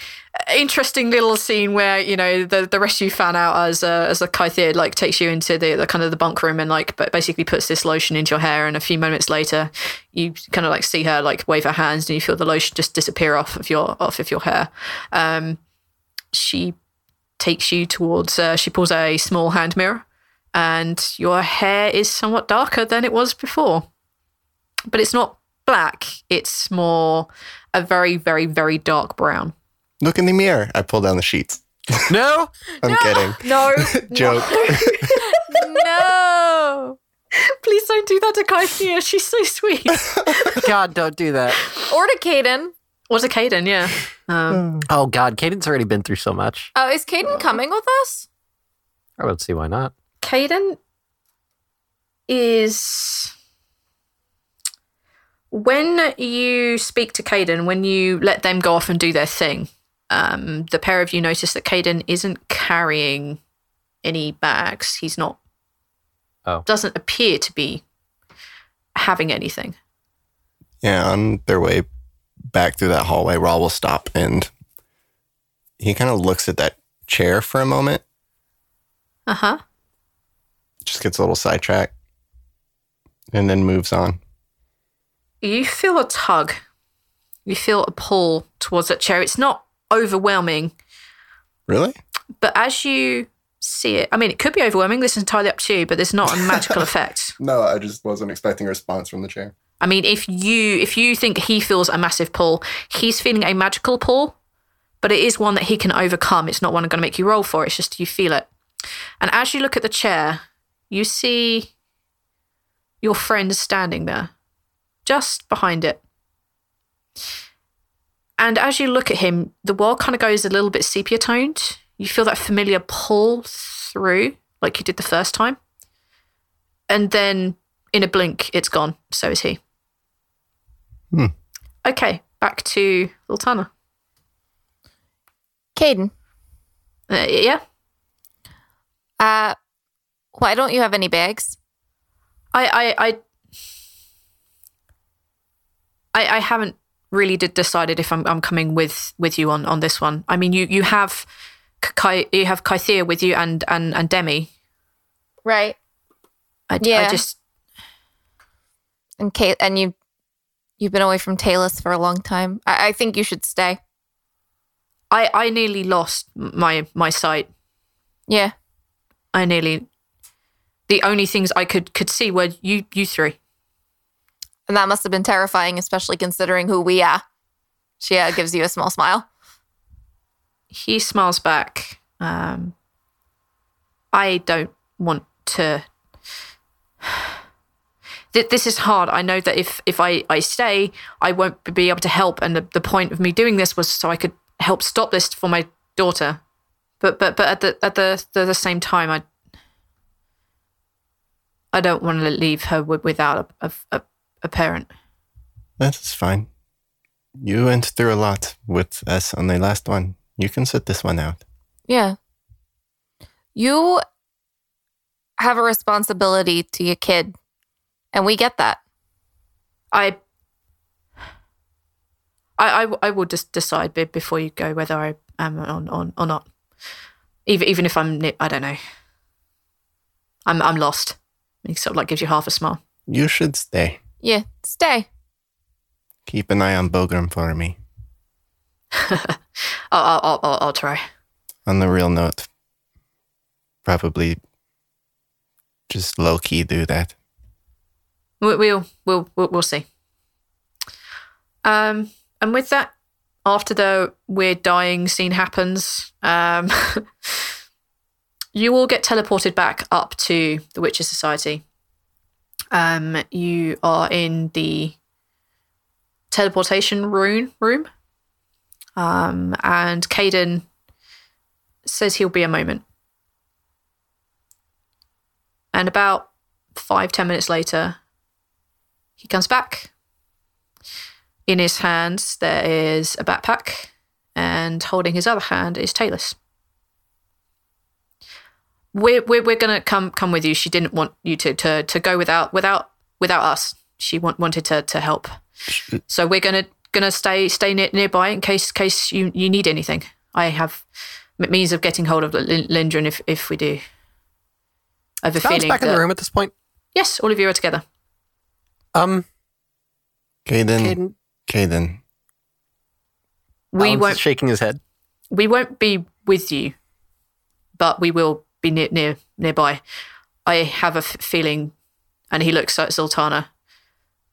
interesting little scene where you know the, the you fan out as a, as a Kythea like takes you into the, the kind of the bunk room and like but basically puts this lotion into your hair. And a few moments later you kind of like see her like wave her hands and you feel the lotion just disappear off of your off of your hair. Um she takes you towards uh, she pulls a small hand mirror and your hair is somewhat darker than it was before. But it's not black. It's more a very, very, very dark brown. Look in the mirror. I pull down the sheets. No, I'm kidding. No. Joke. no. Please don't do that to Kythea. She's so sweet. God, don't do that. Or to Kaeden. Was a Kaeden, yeah. Um, Oh God, Kaeden's already been through so much. Oh, is Kaeden coming with us? I would see why not. Kaeden is when you speak to Kaeden, when you let them go off and do their thing, um, the pair of you notice that Kaeden isn't carrying any bags. He's not. Oh. Doesn't appear to be having anything. Yeah, on their way back through that hallway, Rhal will stop and he kind of looks at that chair for a moment, Uh huh. just gets a little sidetracked, and then moves on. You feel a tug. You feel a pull towards that chair. It's not overwhelming, Really? but as you see it, I mean, it could be overwhelming. This is entirely up to you, but there's not a magical effect. No, I just wasn't expecting a response from the chair. I mean, if you if you think he feels a massive pull, he's feeling a magical pull, but it is one that he can overcome. It's not one I'm going to make you roll for. It's just you feel it. And as you look at the chair, you see your friend standing there, just behind it. And as you look at him, the world kind of goes a little bit sepia toned. You feel that familiar pull through, like you did the first time. And then in a blink, it's gone. So is he. Hmm. Okay, back to Zaltanna. Kaeden, Uh, yeah, uh, why don't you have any bags? I, I, I, I, I haven't really did decided if I'm, I'm coming with with you on on this one. I mean, you you have Kai, you have Kythea with you and and and Demi. Right. I, Yeah. I just And Kate, and you, you've been away from Talus for a long time. I, I think you should stay. I I nearly lost my my sight. Yeah. I nearly the only things I could could see were you you three. And that must have been terrifying, especially considering who we are. She uh, gives you a small smile. He smiles back. Um, I don't want to. This is hard. I know that if if I, I stay, I won't be able to help. And the, the point of me doing this was so I could help stop this for my daughter. But but but at the at the the, the same time, I I don't want to leave her wi- without a, a, a parent. That's fine. You went through a lot with us on the last one. You can sit this one out. Yeah. You have a responsibility to your kid, and we get that. I, I, I, I will just decide be- before you go whether I am on, on or not. Even even if I'm, I don't know. I'm I'm lost. He sort of like gives you half a smile. You should stay. Yeah, stay. Keep an eye on Bogrim for me. I'll, I'll, I'll, I'll, try. On the real note, probably just low key do that. We- We'll we'll we'll, we'll see. Um, and with that, after the weird dying scene happens, um, you all get teleported back up to the Witcher Society. Um, you are in the teleportation rune room. Um, and Kaeden says he'll be a moment. And about five, ten minutes later, he comes back. In his hands, there is a backpack, and holding his other hand is Talus. We're, we're, we're gonna come come with you. She didn't want you to to, to go without without without us. She want, wanted to to help. So we're gonna gonna stay stay near, nearby in case case you, you need anything. I have means of getting hold of Lindgren if if we do. I have a Balance feeling back in the room at this point. Yes, all of you are together. Um, Kaeden, Kaeden, Kaeden, We Balance is won't shaking his head. we won't be with you, but we will be near, near nearby. I have a f- feeling, and he looks at Zaltanna.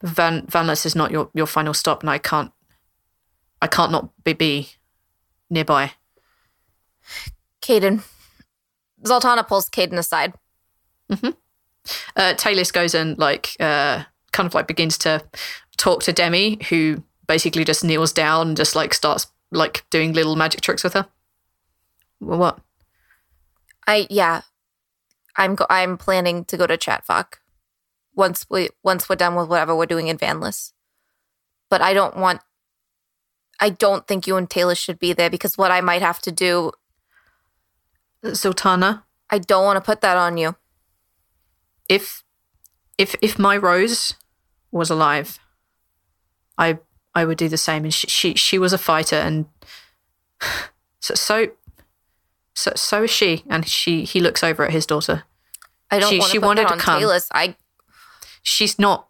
Van Vanless is not your, your final stop, and I can't I can't not be, be nearby. Kaeden. Zaltanna pulls Kaeden aside. Uh, Talus goes and like uh, kind of like begins to talk to Demi, who basically just kneels down and just like starts like doing little magic tricks with her. Well, what? I yeah. I'm go- I'm planning to go to Chatvok once we once we're done with whatever we're doing in Vanless. But I don't want I don't think you and Taylor should be there because what I might have to do, Zaltanna, I don't want to put that on you. if if if my Rose was alive, I I would do the same. And she she, she was a fighter, and so so so so is she. And she he looks over at his daughter. I don't She- want she put wanted that to come. Talus. I She's not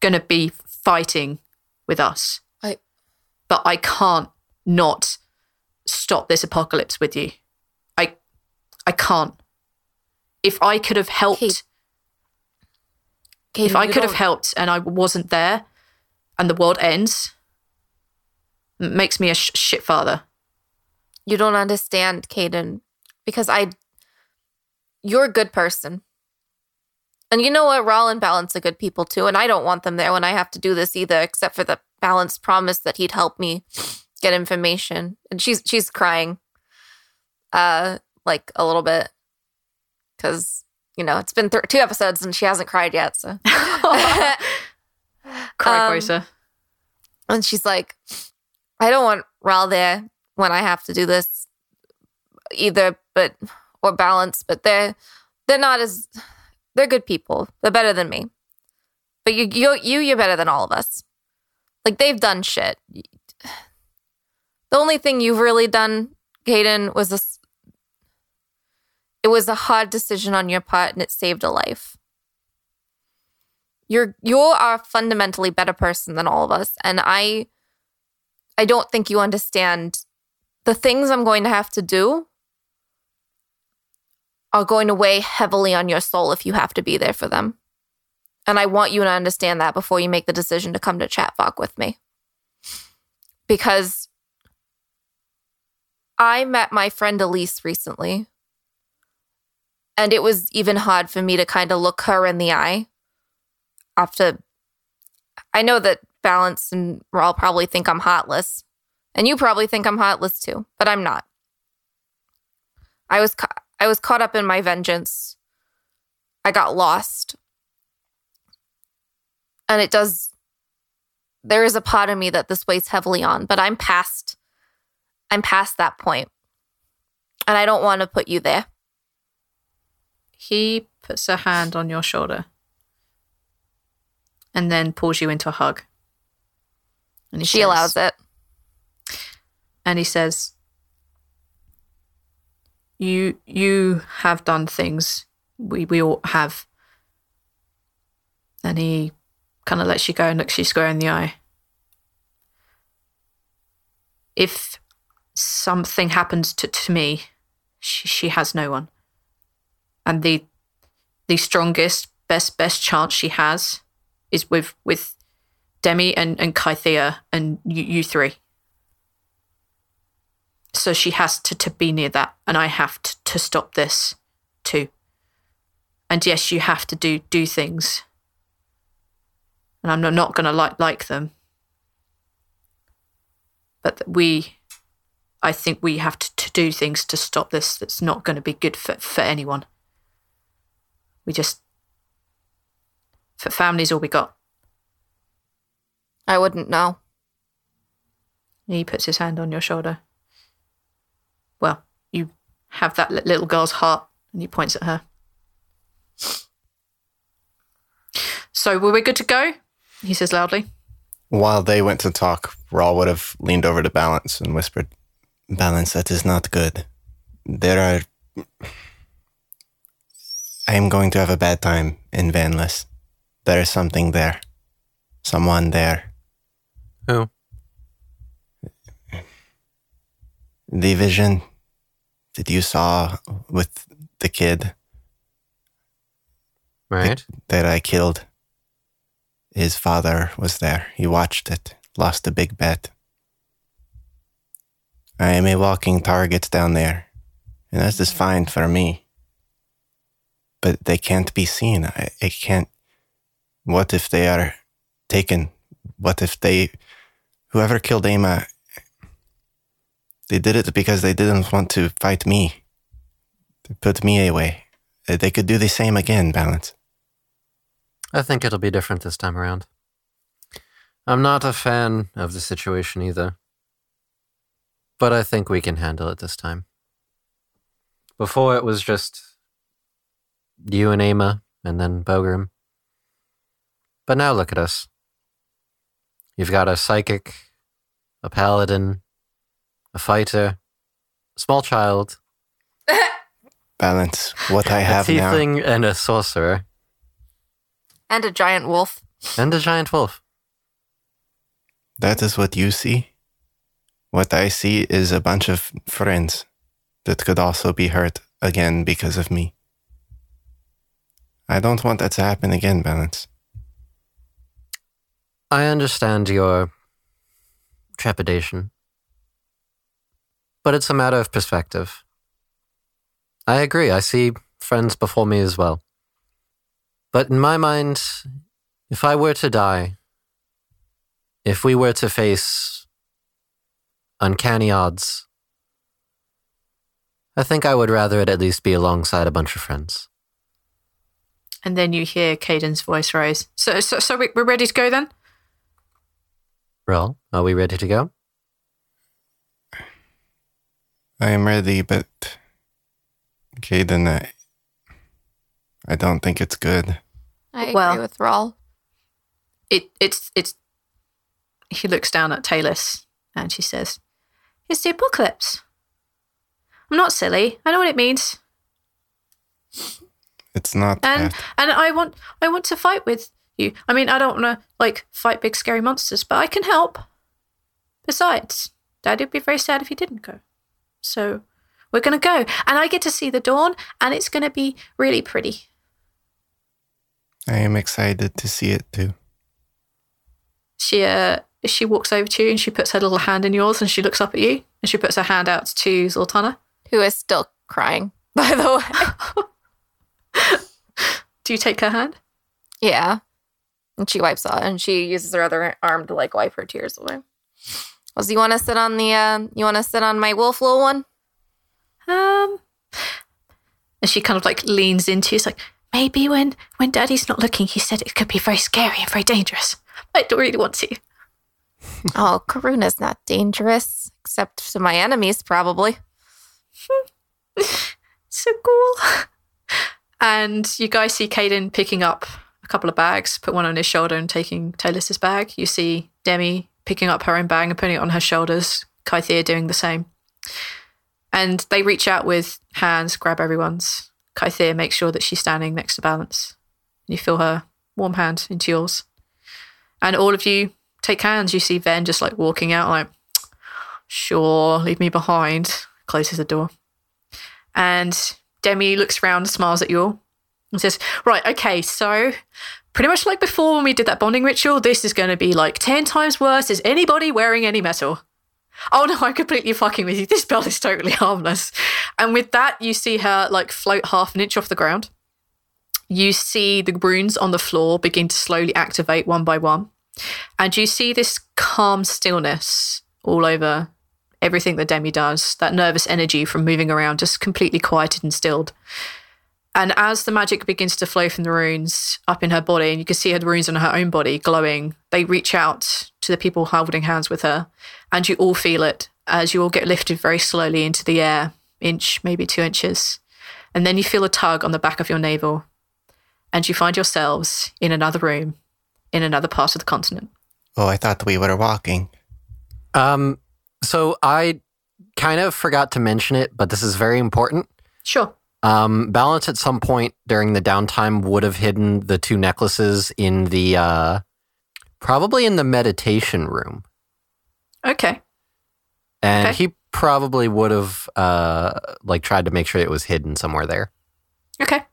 gonna be fighting with us. I but I can't not stop this apocalypse with you. I I can't. If I could have helped, Kate, if I could have don't- helped and I wasn't there, and the world ends, makes me a sh- shit father. You don't understand, Kaeden, because I you're a good person. And you know what? Rhal and Balance are good people too. And I don't want them there when I have to do this either, except for the Balance promise that he'd help me get information. And she's she's crying. Uh like a little bit. Cause, you know, it's been th- two episodes and she hasn't cried yet. So Cry Um. And she's like, I don't want Rhal there when I have to do this. either, but or balance, but they're they're not as they're good people. They're better than me. But you you you you're better than all of us. Like they've done shit. The only thing you've really done, Kaeden, was this it was a hard decision on your part and it saved a life. You're you are a fundamentally better person than all of us. And I I don't think you understand the things I'm going to have to do are going to weigh heavily on your soul if you have to be there for them. And I want you to understand that before you make the decision to come to Chatvoc with me. Because I met my friend Elise recently. And it was even hard for me to kind of look her in the eye after. I know that Balance and Rhal probably think I'm heartless. And you probably think I'm heartless too, but I'm not. I was ca- I was caught up in my vengeance. I got lost. And it does there is a part of me that this weighs heavily on, but I'm past I'm past that point. And I don't want to put you there. He puts a hand on your shoulder and then pulls you into a hug. And he She says- allows it. And he says you you have done things we we all have. And he kind of lets you go and looks you square in the eye. If something happens to, to me she, she has no one. And the the strongest best best chance she has is with with demi and and Kythea and you, you three so she has to, to be near that and i have to, to stop this too. And yes you have to do do things. And i'm not, not going to like like them. But we i think we have to, to do things to stop this that's not going to be good for, for anyone. We just for families all we got. I wouldn't know. he puts his hand on your shoulder have that little girl's heart and he points at her so were we good to go he says loudly While they went to talk, Rhal would have leaned over to Balance and whispered, Balance, that is not good. There are. I am going to have a bad time in Vanless. There is something there. Someone there. Who? The vision that you saw with the kid Right? that I killed. His father was there. He watched it, lost a big bet. I am a walking target down there, and that is just fine for me. But they can't be seen. I, I can't. What if they are taken? What if they. Whoever killed Ama. They did it because they didn't want to fight me. They put me away. They could do the same again, Balance. I think it'll be different this time around. I'm not a fan of the situation either. But I think we can handle it this time. Before it was just you and Ama, and then Bogrim. But now look at us. You've got a psychic, a paladin, a fighter, a small child, balance what I a have now. tiefling, and a sorcerer, And a giant wolf. and a giant wolf. That is what you see. What I see is a bunch of friends that could also be hurt again because of me. I don't want that to happen again, Balance. I understand your trepidation, but it's a matter of perspective. I agree. I see friends before me as well. But in my mind, if I were to die, if we were to face uncanny odds, I think I would rather it at least be alongside a bunch of friends. and then you hear Kaeden's voice rise so so, so we, we're ready to go then Well, are we ready to go? I am ready, but Kaeden, I, I don't think it's good. I agree Well- with Rhal. It it's it's. He looks down at Talus and she says, "It's the apocalypse." I'm not silly. I know what it means, It's not and that. and I want I want to fight with you. I mean, I don't want to like fight big scary monsters, but I can help. Besides, Daddy'd be very sad if he didn't go. So we're gonna go, and I get to see the dawn, and it's gonna be really pretty. I am excited to see it too. she uh, she walks over to you and she puts her little hand in yours and she looks up at you and she puts her hand out to Zaltanna. Who is still crying, by the way. Do you take her hand? yeah. And she wipes off and she uses her other arm to like wipe her tears away. Was you want to sit on the uh you want to sit on my wolf little one? Um, and she kind of like leans into. It's like maybe when when Daddy's not looking, he said it could be very scary and very dangerous. I don't really want to. Oh, Karuna's not dangerous except to my enemies probably. So cool. And you guys see Kaeden picking up a couple of bags, put one on his shoulder and taking Taylor's bag. You see Demi picking up her own bag and putting it on her shoulders. Kythea doing the same. And they reach out with hands, grab everyone's. Kythea makes sure that she's standing next to Balance. You feel her warm hand into yours. And all of you take hands. You see Ven just like walking out, like, sure, leave me behind. Closes the door. And Demi looks around, smiles at you all, and says, Right, okay, so pretty much like before when we did that bonding ritual, this is going to be like 10 times worse. Is anybody wearing any metal? Oh no, I'm completely fucking with you. This spell is totally harmless. And with that, you see her like float half an inch off the ground. You see the runes on the floor begin to slowly activate one by one. And you see this calm stillness all over everything that Demi does, that nervous energy from moving around, just completely quieted and stilled. And as the magic begins to flow from the runes up in her body, and you can see her runes on her own body glowing, they reach out to the people holding hands with her, and you all feel it as you all get lifted very slowly into the air, inch, maybe two inches. And then you feel a tug on the back of your navel, and you find yourselves in another room, in another part of the continent. Oh, I thought we were walking. Um, so I kind of forgot to mention it, but this is very important. Sure. Um, Balance at some point during the downtime would have hidden the two necklaces in the uh, probably in the meditation room, Okay. and Okay. he probably would have uh, like tried to make sure it was hidden somewhere there. Okay.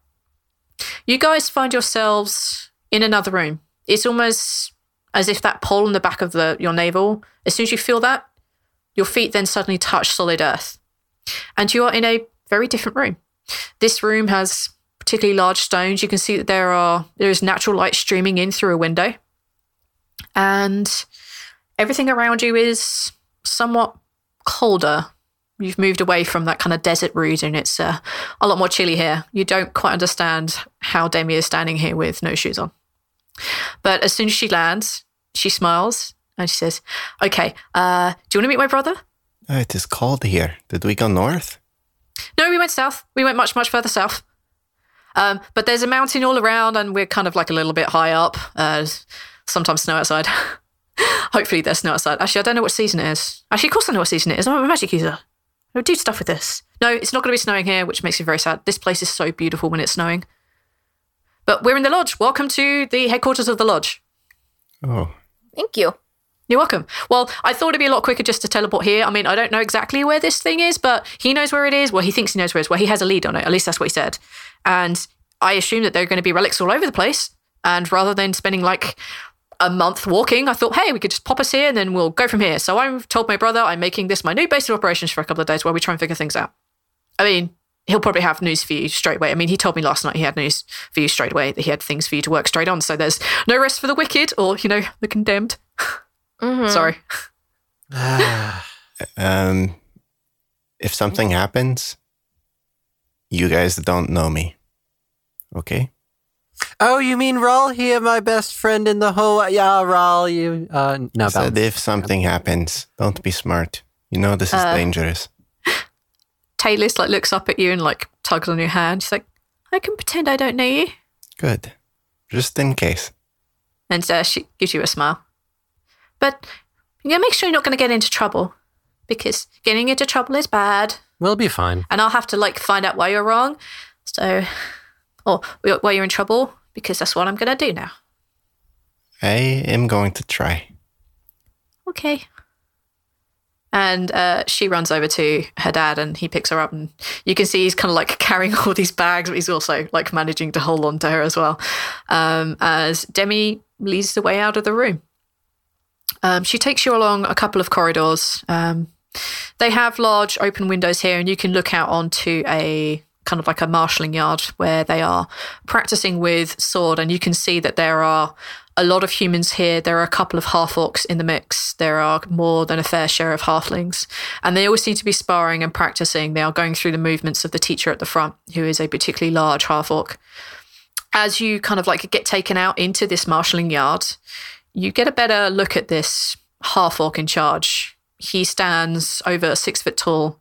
You guys find yourselves in another room. It's almost as if that pole in the back of the your navel, as soon as you feel that, your feet then suddenly touch solid earth. And you are in a very different room. This room has particularly large stones. You can see that there are there is natural light streaming in through a window. And everything around you is somewhat colder. You've moved away from that kind of desert route and it's uh, a lot more chilly here. You don't quite understand how Demi is standing here with no shoes on. But as soon as she lands, she smiles and she says, Okay, uh, do you want to meet my brother? Oh, it is cold here. Did we go north? No, we went south. We went much, much further south. Um, but there's a mountain all around, and we're kind of like a little bit high up. Uh, sometimes snow outside. Hopefully, there's snow outside. Actually, I don't know what season it is. Actually, of course, I know what season it is. I'm a magic user. I do stuff with this. No, it's not going to be snowing here, which makes me very sad. This place is so beautiful when it's snowing. But we're in the lodge. Welcome to the headquarters of the lodge. Oh, Thank you. You're welcome. Well, I thought it'd be a lot quicker just to teleport here. I mean, I don't know exactly where this thing is, but he knows where it is. Well, he thinks he knows where it is. Well, he has a lead on it. At least that's what he said. And I assume that there are going to be relics all over the place. And rather than spending like a month walking, I thought, hey, we could just pop us here and then we'll go from here. So I've told my brother I'm making this my new base of operations for a couple of days while we try and figure things out. I mean, he'll probably have news for you straight away. I mean, he told me last night he had news for you straight away, that he had things for you to work straight on. So there's no rest for the wicked or, you know, the condemned. Mhm. Sorry. um, if something happens, you guys don't know me. Okay? Oh, you mean Rhal here, my best friend in the whole? Yeah, Rhal, you. Uh, no, I said if something happens, don't be smart. You know this is Uh, dangerous. Taylor like looks up at you and like tugs on your hand. She's like, I can pretend I don't know you. Good. Just in case. And uh, she gives you a smile. But you gotta make sure you're not gonna get into trouble. Because getting into trouble is bad. We'll be fine. And I'll have to like find out why you're wrong. So or why you're in trouble, because that's what I'm gonna do now. I am going to try. Okay. And uh, she runs over to her dad and he picks her up. And you can see he's kind of like carrying all these bags, but he's also like managing to hold on to her as well. Um, as Demi leads the way out of the room. Um, she takes you along a couple of corridors. Um, they have large open windows here, and you can look out onto a kind of like a marshalling yard where they are practicing with sword. And you can see that there are a lot of humans here. There are a couple of half orcs in the mix. There are more than a fair share of halflings. And they all seem to be sparring and practicing. They are going through the movements of the teacher at the front, who is a particularly large half orc. As you kind of like get taken out into this marshalling yard, you get a better look at this half orc in charge. He stands over six foot tall.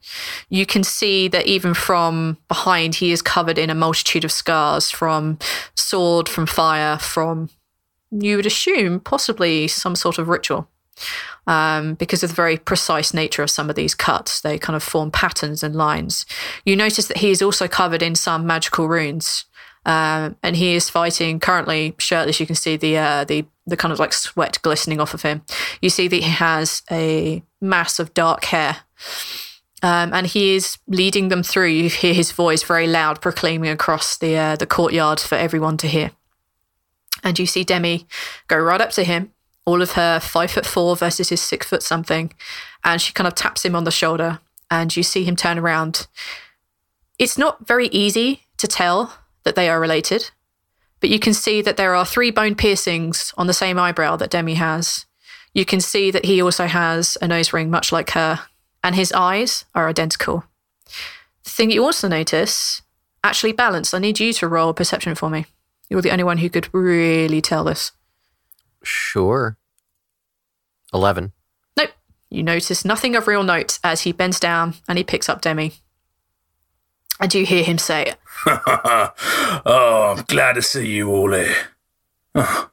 You can see that even from behind, he is covered in a multitude of scars from sword, from fire, from you would assume possibly some sort of ritual. Um, because of the very precise nature of some of these cuts, they kind of form patterns and lines. You notice that he is also covered in some magical runes, um, and he is fighting currently shirtless. You can see the uh, the the kind of like sweat glistening off of him. You see that he has a mass of dark hair. Um, and he is leading them through. You hear his voice very loud, proclaiming across the uh, the courtyard for everyone to hear. And you see Demi go right up to him, all of her five foot four versus his six foot something. And she kind of taps him on the shoulder. And you see him turn around. It's not very easy to tell that they are related, but you can see that there are three bone piercings on the same eyebrow that Demi has. You can see that he also has a nose ring, much like her, and his eyes are identical. The thing you also notice, actually Balance, I need you to roll perception for me. You're the only one who could really tell this. Sure. 11. Nope. You notice nothing of real note as he bends down and he picks up Demi. And you hear him say, Oh, I'm glad to see you all here. Oh,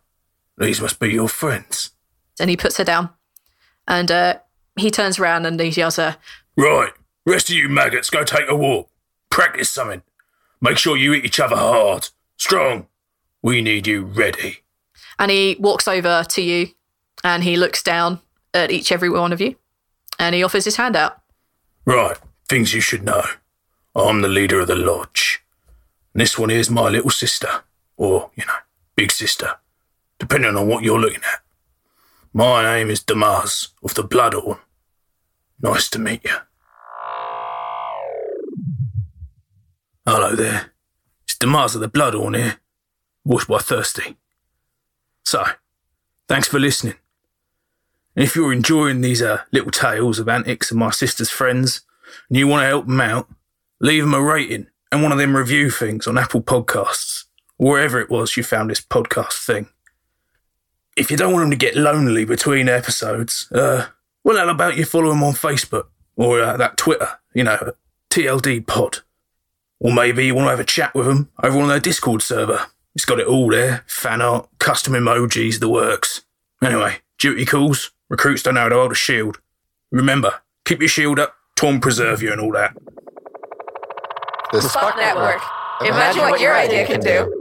these must be your friends. And he puts her down. And uh, he turns around and he yells her, Right, rest of you maggots, go take a walk. Practice something. Make sure you hit each other hard. Strong. We need you ready. And he walks over to you and he looks down at each every one of you and he offers his hand out. Right, things you should know. I'm the leader of the lodge. And this one here's my little sister, or, you know, big sister, depending on what you're looking at. My name is Damaz of the Bloodhorn. Nice to meet you. Hello there. It's Damaz of the Bloodhorn here washed by thirsty. So, thanks for listening. And if you're enjoying these uh, little tales of antics of my sister's friends and you want to help them out, leave them a rating and one of them review things on Apple Podcasts, wherever it was you found this podcast thing. If you don't want them to get lonely between episodes, uh, well, how about you follow them on Facebook or uh, that Twitter, you know, TLD Pod. Or maybe you want to have a chat with them over on their Discord server. It's got it all there fan art, custom emojis, the works. Anyway, duty calls, recruits don't know how to hold a shield. Remember, keep your shield up, Torm preserve you, and all that. The Spot Network. Imagine what your idea can do.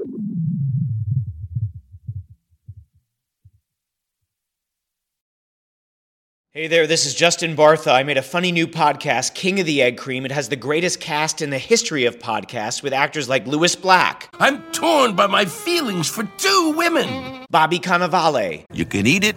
Hey there, this is Justin Bartha. I made a funny new podcast, King of the Egg Cream. It has the greatest cast in the history of podcasts with actors like Lewis Black. I'm torn by my feelings for two women. Bobby Cannavale. You can eat it,